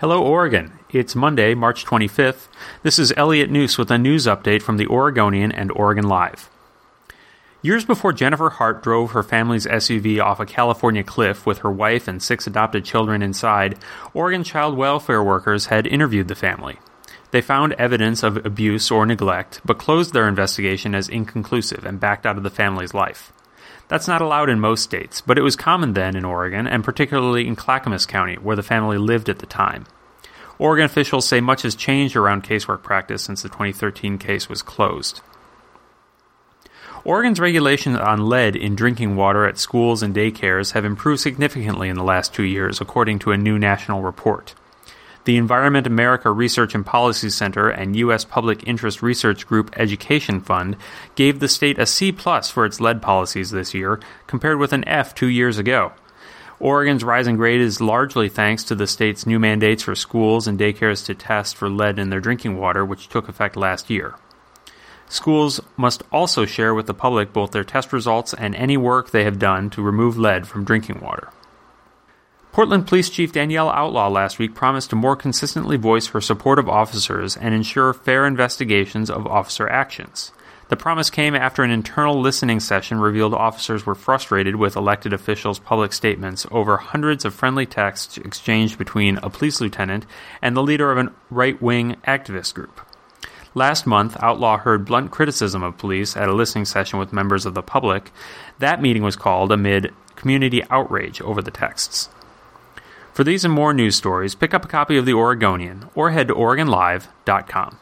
Hello, Oregon. It's Monday, March 25th. This is Elliot Njus with a news update from the Oregonian and Oregon Live. Years before Jennifer Hart drove her family's SUV off a California cliff with her wife and six adopted children inside, Oregon child welfare workers had interviewed the family. They found evidence of abuse or neglect, but closed their investigation as inconclusive and backed out of the family's life. That's not allowed in most states, but it was common then in Oregon, and particularly in Clackamas County, where the family lived at the time. Oregon officials say much has changed around casework practice since the 2013 case was closed. Oregon's regulations on lead in drinking water at schools and daycares have improved significantly in the last two years, according to a new national report. The Environment America Research and Policy Center and U.S. Public Interest Research Group Education Fund gave the state a C plus for its lead policies this year, compared with an F two years ago. Oregon's rising grade is largely thanks to the state's new mandates for schools and daycares to test for lead in their drinking water, which took effect last year. Schools must also share with the public both their test results and any work they have done to remove lead from drinking water. Portland Police Chief Danielle Outlaw last week promised to more consistently voice her support of officers and ensure fair investigations of officer actions. The promise came after an internal listening session revealed officers were frustrated with elected officials' public statements over hundreds of friendly texts exchanged between a police lieutenant and the leader of a right wing activist group. Last month, Outlaw heard blunt criticism of police at a listening session with members of the public. That meeting was called amid community outrage over the texts. For these and more news stories, pick up a copy of The Oregonian or head to OregonLive.com.